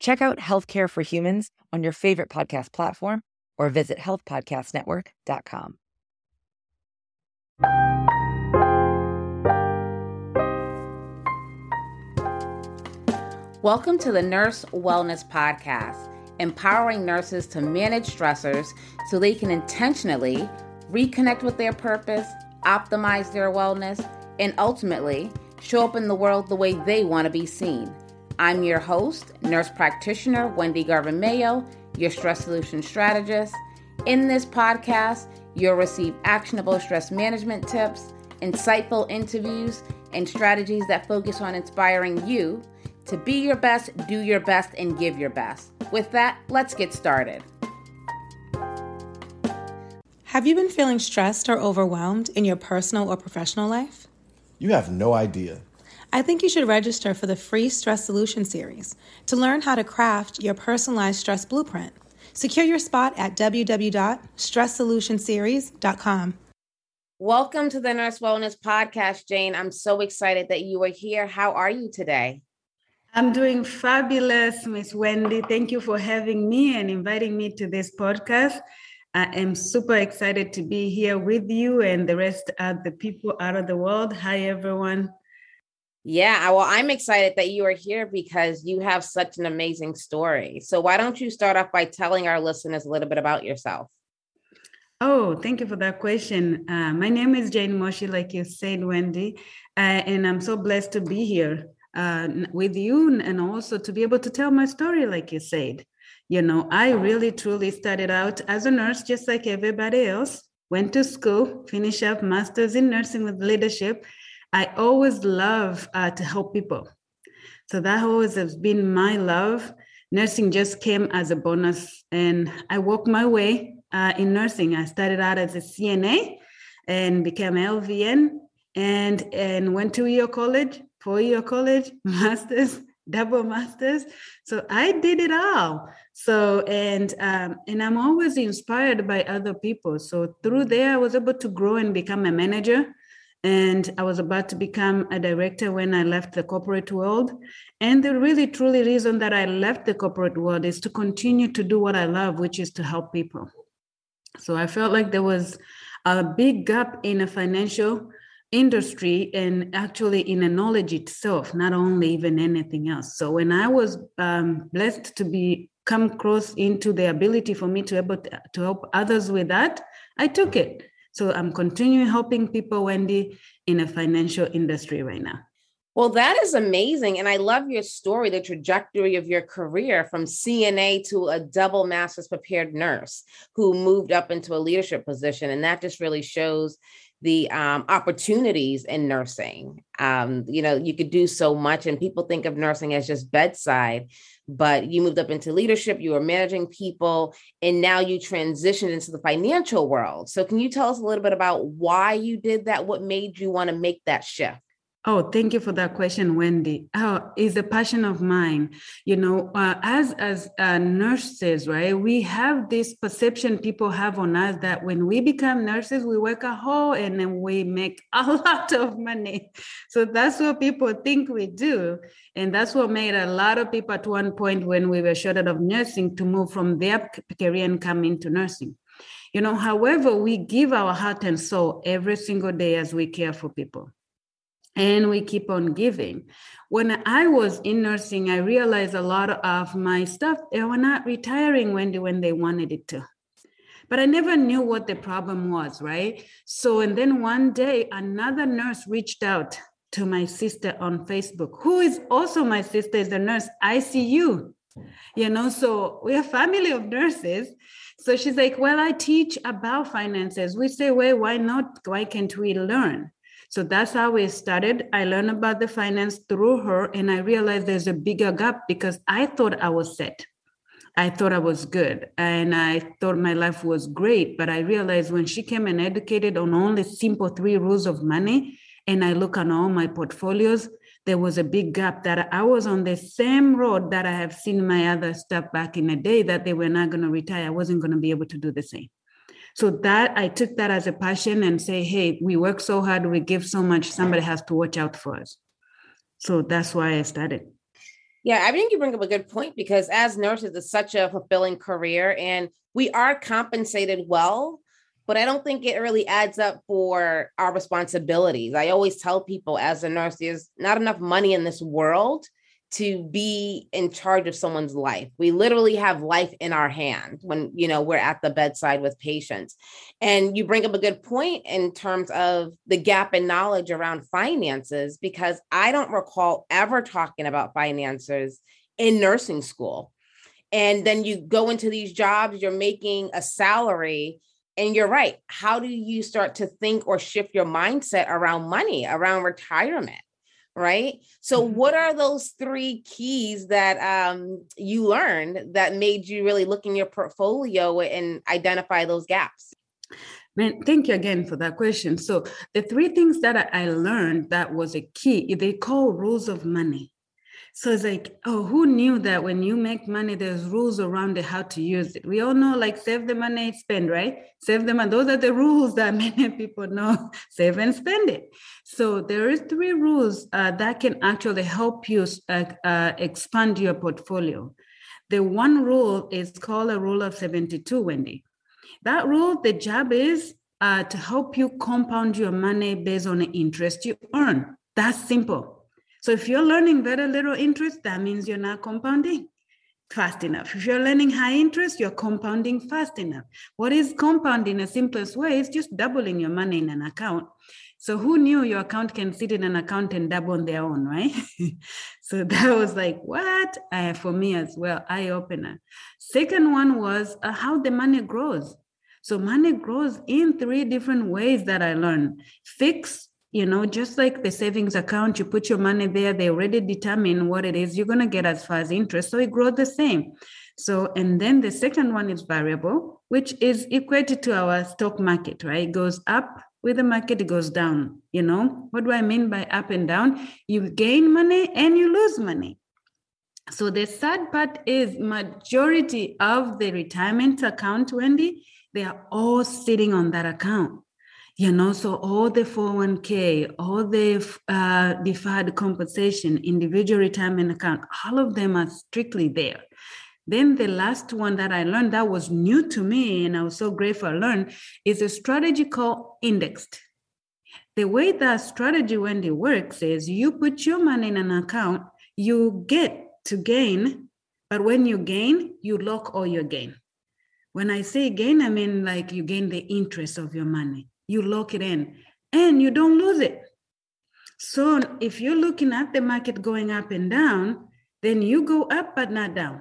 Check out Healthcare for Humans on your favorite podcast platform or visit healthpodcastnetwork.com. Welcome to the Nurse Wellness Podcast, empowering nurses to manage stressors so they can intentionally reconnect with their purpose, optimize their wellness, and ultimately show up in the world the way they want to be seen. I'm your host, nurse practitioner Wendy Garvin Mayo, your stress solution strategist. In this podcast, you'll receive actionable stress management tips, insightful interviews, and strategies that focus on inspiring you to be your best, do your best, and give your best. With that, let's get started. Have you been feeling stressed or overwhelmed in your personal or professional life? You have no idea. I think you should register for the free Stress Solution Series to learn how to craft your personalized stress blueprint. Secure your spot at www.stresssolutionseries.com. Welcome to the Nurse Wellness Podcast, Jane. I'm so excited that you are here. How are you today? I'm doing fabulous, Miss Wendy. Thank you for having me and inviting me to this podcast. I am super excited to be here with you and the rest of the people out of the world. Hi, everyone. Yeah, well, I'm excited that you are here because you have such an amazing story. So, why don't you start off by telling our listeners a little bit about yourself? Oh, thank you for that question. Uh, my name is Jane Moshi, like you said, Wendy, uh, and I'm so blessed to be here uh, with you and also to be able to tell my story, like you said. You know, I really truly started out as a nurse, just like everybody else, went to school, finished up master's in nursing with leadership. I always love uh, to help people. So that always has been my love. Nursing just came as a bonus, and I worked my way uh, in nursing. I started out as a CNA and became LVN and and went to your college four-year college, master's, double masters. So I did it all. So and um, and I'm always inspired by other people. So through there, I was able to grow and become a manager. And I was about to become a director when I left the corporate world. And the really, truly reason that I left the corporate world is to continue to do what I love, which is to help people. So I felt like there was a big gap in a financial industry and actually in a knowledge itself, not only even anything else. So when I was um, blessed to be come close into the ability for me to able to, to help others with that, I took it. So I'm continuing helping people, Wendy, in a financial industry right now. Well, that is amazing. And I love your story, the trajectory of your career from CNA to a double master's prepared nurse who moved up into a leadership position. And that just really shows the um, opportunities in nursing. Um, you know, you could do so much, and people think of nursing as just bedside, but you moved up into leadership, you were managing people, and now you transitioned into the financial world. So, can you tell us a little bit about why you did that? What made you want to make that shift? Oh, thank you for that question, Wendy. Oh, it's a passion of mine. You know, uh, as as uh, nurses, right? We have this perception people have on us that when we become nurses, we work a whole and then we make a lot of money. So that's what people think we do, and that's what made a lot of people at one point when we were short of nursing to move from their career and come into nursing. You know, however, we give our heart and soul every single day as we care for people and we keep on giving. When I was in nursing, I realized a lot of my stuff, they were not retiring when they, when they wanted it to. But I never knew what the problem was, right? So, and then one day, another nurse reached out to my sister on Facebook, who is also my sister, is a nurse, ICU. You know, so we're family of nurses. So she's like, Well, I teach about finances. We say, Well, why not? Why can't we learn? So that's how we started. I learned about the finance through her, and I realized there's a bigger gap because I thought I was set. I thought I was good and I thought my life was great. But I realized when she came and educated on only simple three rules of money, and I look on all my portfolios, there was a big gap that I was on the same road that I have seen my other stuff back in the day that they were not going to retire. I wasn't going to be able to do the same. So that I took that as a passion and say, hey, we work so hard, we give so much, somebody has to watch out for us. So that's why I started. Yeah, I think you bring up a good point because as nurses, it's such a fulfilling career and we are compensated well but I don't think it really adds up for our responsibilities. I always tell people as a nurse, there's not enough money in this world to be in charge of someone's life. We literally have life in our hand when you know we're at the bedside with patients. And you bring up a good point in terms of the gap in knowledge around finances because I don't recall ever talking about finances in nursing school. And then you go into these jobs, you're making a salary and you're right. How do you start to think or shift your mindset around money, around retirement? Right. So, mm-hmm. what are those three keys that um, you learned that made you really look in your portfolio and identify those gaps? Man, thank you again for that question. So, the three things that I learned that was a key, they call rules of money. So it's like, oh, who knew that when you make money, there's rules around it, how to use it. We all know, like, save the money, spend, right? Save the money. Those are the rules that many people know. Save and spend it. So there is three rules uh, that can actually help you uh, uh, expand your portfolio. The one rule is called a rule of 72, Wendy. That rule, the job is uh, to help you compound your money based on the interest you earn. That's simple. So if you're learning very little interest, that means you're not compounding fast enough. If you're learning high interest, you're compounding fast enough. What is compounding? In the simplest way is just doubling your money in an account. So who knew your account can sit in an account and double on their own, right? so that was like, what? Uh, for me as well, eye opener. Second one was uh, how the money grows. So money grows in three different ways that I learned. Fixed, you know just like the savings account you put your money there they already determine what it is you're going to get as far as interest so it grows the same. So and then the second one is variable which is equated to our stock market right? It goes up with the market it goes down you know? What do i mean by up and down? You gain money and you lose money. So the sad part is majority of the retirement account wendy they are all sitting on that account you know so all the 401k all the uh, deferred compensation individual retirement account all of them are strictly there. Then the last one that i learned that was new to me and i was so grateful i learned is a strategy called indexed. The way that strategy when it works is you put your money in an account you get to gain but when you gain you lock all your gain. When i say gain i mean like you gain the interest of your money you lock it in and you don't lose it. So if you're looking at the market going up and down, then you go up but not down.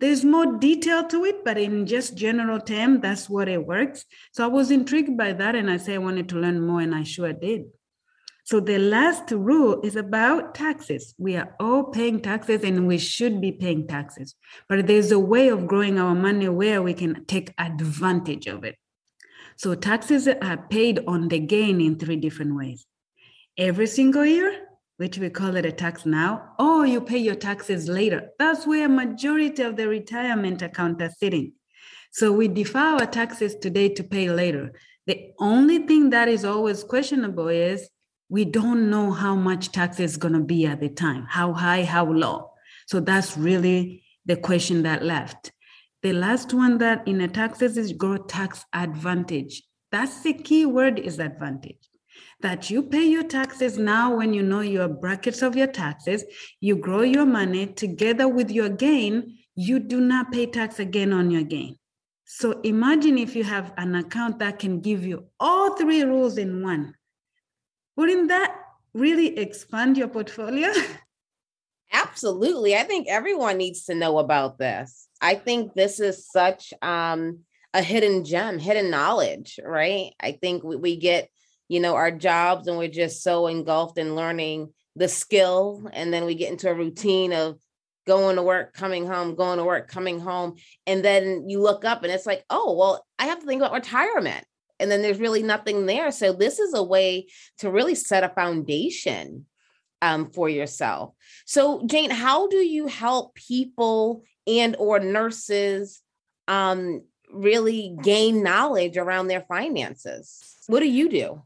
There's more detail to it, but in just general term, that's what it works. So I was intrigued by that and I said I wanted to learn more, and I sure did. So the last rule is about taxes. We are all paying taxes and we should be paying taxes. But there's a way of growing our money where we can take advantage of it. So taxes are paid on the gain in three different ways. Every single year, which we call it a tax now, or you pay your taxes later. That's where majority of the retirement account are sitting. So we defer our taxes today to pay later. The only thing that is always questionable is we don't know how much tax is going to be at the time, how high, how low. So that's really the question that left. The last one that in a taxes is growth tax advantage. That's the key word is advantage. That you pay your taxes now when you know your brackets of your taxes, you grow your money together with your gain, you do not pay tax again on your gain. So imagine if you have an account that can give you all three rules in one. Wouldn't that really expand your portfolio? Absolutely. I think everyone needs to know about this. I think this is such um, a hidden gem, hidden knowledge, right? I think we, we get, you know, our jobs and we're just so engulfed in learning the skill. And then we get into a routine of going to work, coming home, going to work, coming home. And then you look up and it's like, oh, well, I have to think about retirement. And then there's really nothing there. So this is a way to really set a foundation um, for yourself. So Jane, how do you help people and or nurses um, really gain knowledge around their finances? What do you do?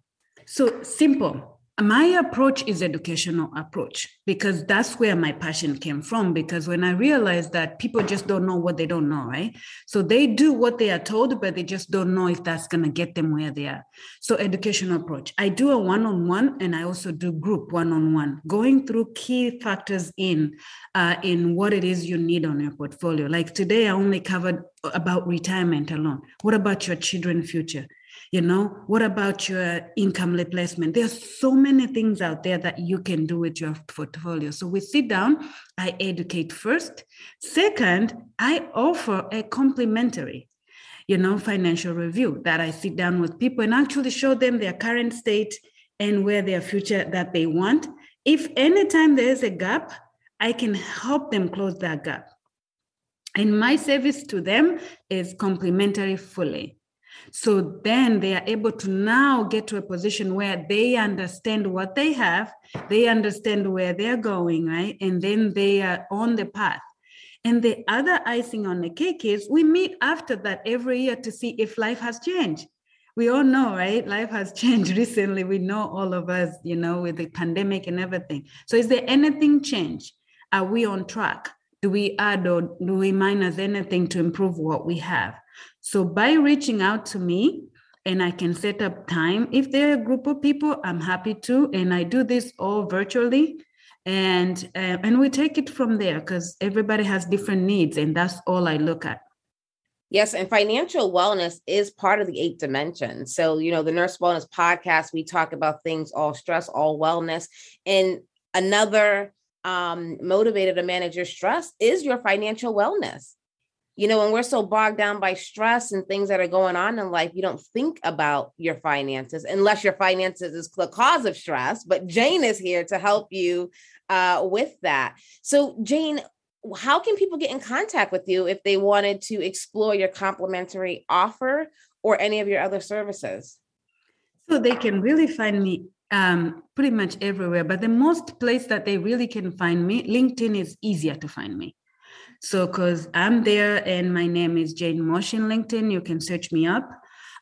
So simple my approach is educational approach because that's where my passion came from because when i realized that people just don't know what they don't know right? So they do what they are told but they just don't know if that's going to get them where they are. So educational approach. I do a one-on-one and i also do group one-on-one going through key factors in uh, in what it is you need on your portfolio. Like today i only covered about retirement alone. What about your children future you know? What about your income replacement? There's so many things out there that you can do with your portfolio. So we sit down i educate first. Second i offer a complimentary you know financial review that i sit down with people and actually show them their current state and where their future that they want. If anytime there is a gap i can help them close that gap. And my service to them is complimentary fully so then they are able to now get to a position where they understand what they have, they understand where they're going, right? And then they are on the path. And the other icing on the cake is we meet after that every year to see if life has changed. We all know, right? Life has changed recently. We know all of us, you know, with the pandemic and everything. So, is there anything changed? Are we on track? Do we add or do we minus anything to improve what we have? So by reaching out to me, and I can set up time. If there are a group of people, I'm happy to, and I do this all virtually, and uh, and we take it from there because everybody has different needs, and that's all I look at. Yes, and financial wellness is part of the eight dimensions. So, you know, the Nurse Wellness podcast, we talk about things all stress, all wellness. And another um, motivated to manage your stress is your financial wellness you know, when we're so bogged down by stress and things that are going on in life, you don't think about your finances unless your finances is the cause of stress. But Jane is here to help you uh, with that. So, Jane, how can people get in contact with you if they wanted to explore your complimentary offer or any of your other services? So, they can really find me um, pretty much everywhere, but the most place that they really can find me, LinkedIn is easier to find me. So, because I'm there and my name is Jane Moshi in LinkedIn, you can search me up.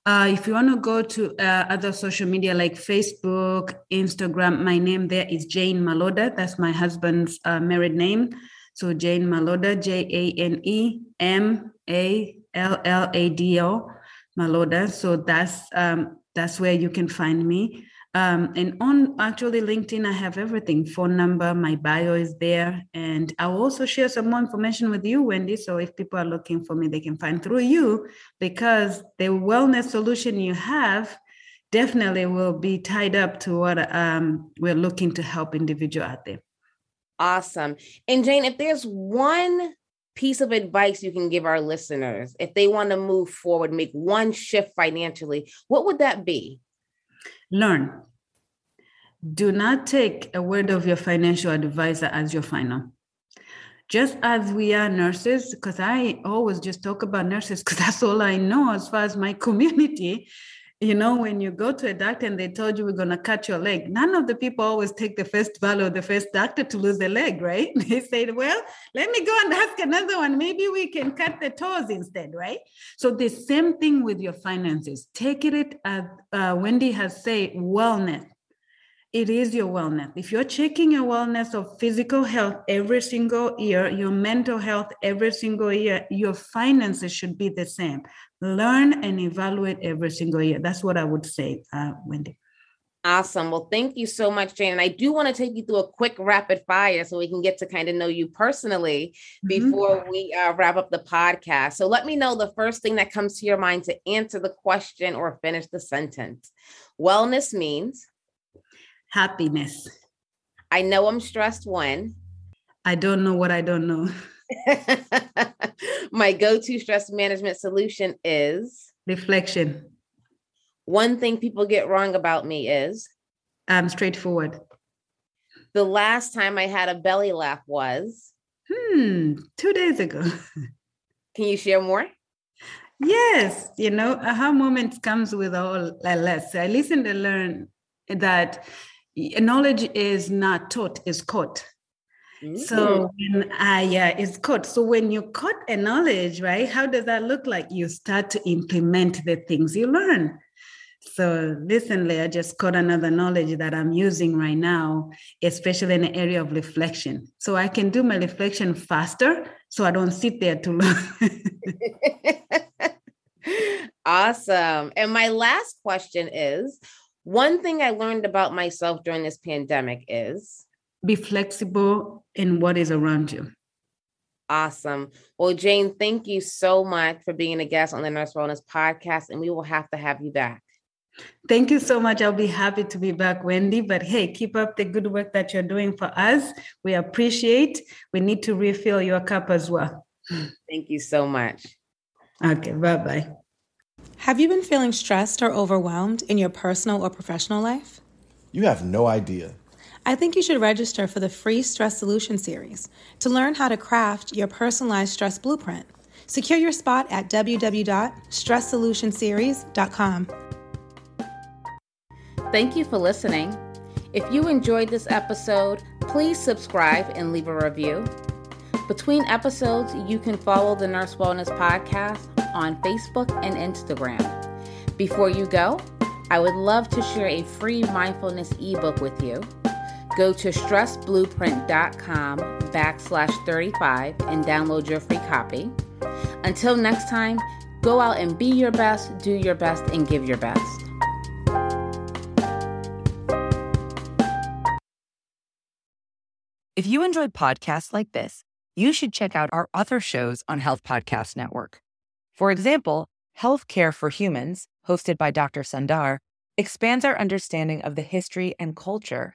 Uh, if you want to go to uh, other social media like Facebook, Instagram, my name there is Jane Malloda. That's my husband's uh, married name. So Jane Malloda, J A N E M A L L A D O, Malloda. So that's um, that's where you can find me. Um, and on actually LinkedIn, I have everything phone number, my bio is there. And I'll also share some more information with you, Wendy. So if people are looking for me, they can find through you because the wellness solution you have definitely will be tied up to what um, we're looking to help individual out there. Awesome. And Jane, if there's one piece of advice you can give our listeners if they want to move forward, make one shift financially, what would that be? Learn. Do not take a word of your financial advisor as your final. Just as we are nurses, because I always just talk about nurses because that's all I know as far as my community. You know, when you go to a doctor and they told you we're going to cut your leg, none of the people always take the first value of the first doctor to lose the leg, right? They said, well, let me go and ask another one. Maybe we can cut the toes instead, right? So the same thing with your finances. Take it as uh, Wendy has said, wellness it is your wellness. If you're checking your wellness of physical health every single year, your mental health every single year, your finances should be the same. Learn and evaluate every single year. That's what I would say, uh, Wendy. Awesome. Well, thank you so much, Jane. And I do want to take you through a quick rapid fire so we can get to kind of know you personally mm-hmm. before mm-hmm. we uh, wrap up the podcast. So let me know the first thing that comes to your mind to answer the question or finish the sentence. Wellness means happiness. I know I'm stressed when I don't know what I don't know. My go to stress management solution is reflection. One thing people get wrong about me is I'm straightforward. The last time I had a belly laugh was Hmm, two days ago. Can you share more? Yes, you know, aha moments comes with all less. I listen and learn that knowledge is not taught, is caught. Mm-hmm. So when I yeah, it's caught. So when you caught a knowledge, right? How does that look like? You start to implement the things you learn. So recently, I just caught another knowledge that I'm using right now, especially in the area of reflection. So I can do my reflection faster, so I don't sit there too long. awesome. And my last question is one thing I learned about myself during this pandemic is be flexible in what is around you. Awesome. Well, Jane, thank you so much for being a guest on the Nurse Wellness podcast, and we will have to have you back. Thank you so much. I'll be happy to be back, Wendy. But hey, keep up the good work that you're doing for us. We appreciate. We need to refill your cup as well. Thank you so much. Okay, bye bye. Have you been feeling stressed or overwhelmed in your personal or professional life? You have no idea. I think you should register for the free Stress Solution Series to learn how to craft your personalized stress blueprint. Secure your spot at www.stresssolutionseries.com. Thank you for listening. If you enjoyed this episode, please subscribe and leave a review. Between episodes, you can follow the Nurse Wellness Podcast on Facebook and Instagram. Before you go, I would love to share a free mindfulness ebook with you. Go to stressblueprint.com backslash 35 and download your free copy. Until next time, go out and be your best, do your best, and give your best. If you enjoyed podcasts like this, you should check out our other shows on Health Podcast Network. For example, Healthcare for Humans, hosted by Dr. Sundar, expands our understanding of the history and culture